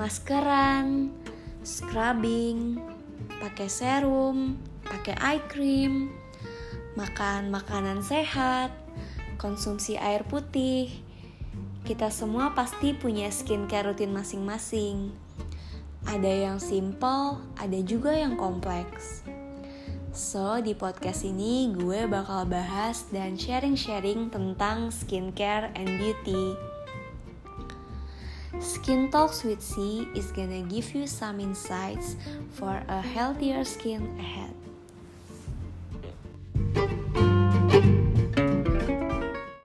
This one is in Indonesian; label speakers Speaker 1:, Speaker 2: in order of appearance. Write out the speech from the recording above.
Speaker 1: maskeran, scrubbing, pakai serum, pakai eye cream, makan makanan sehat, konsumsi air putih. Kita semua pasti punya skincare rutin masing-masing. Ada yang simple, ada juga yang kompleks. So, di podcast ini gue bakal bahas dan sharing-sharing tentang skincare and beauty. Skin Talks with C is gonna give you some insights for a healthier skin ahead.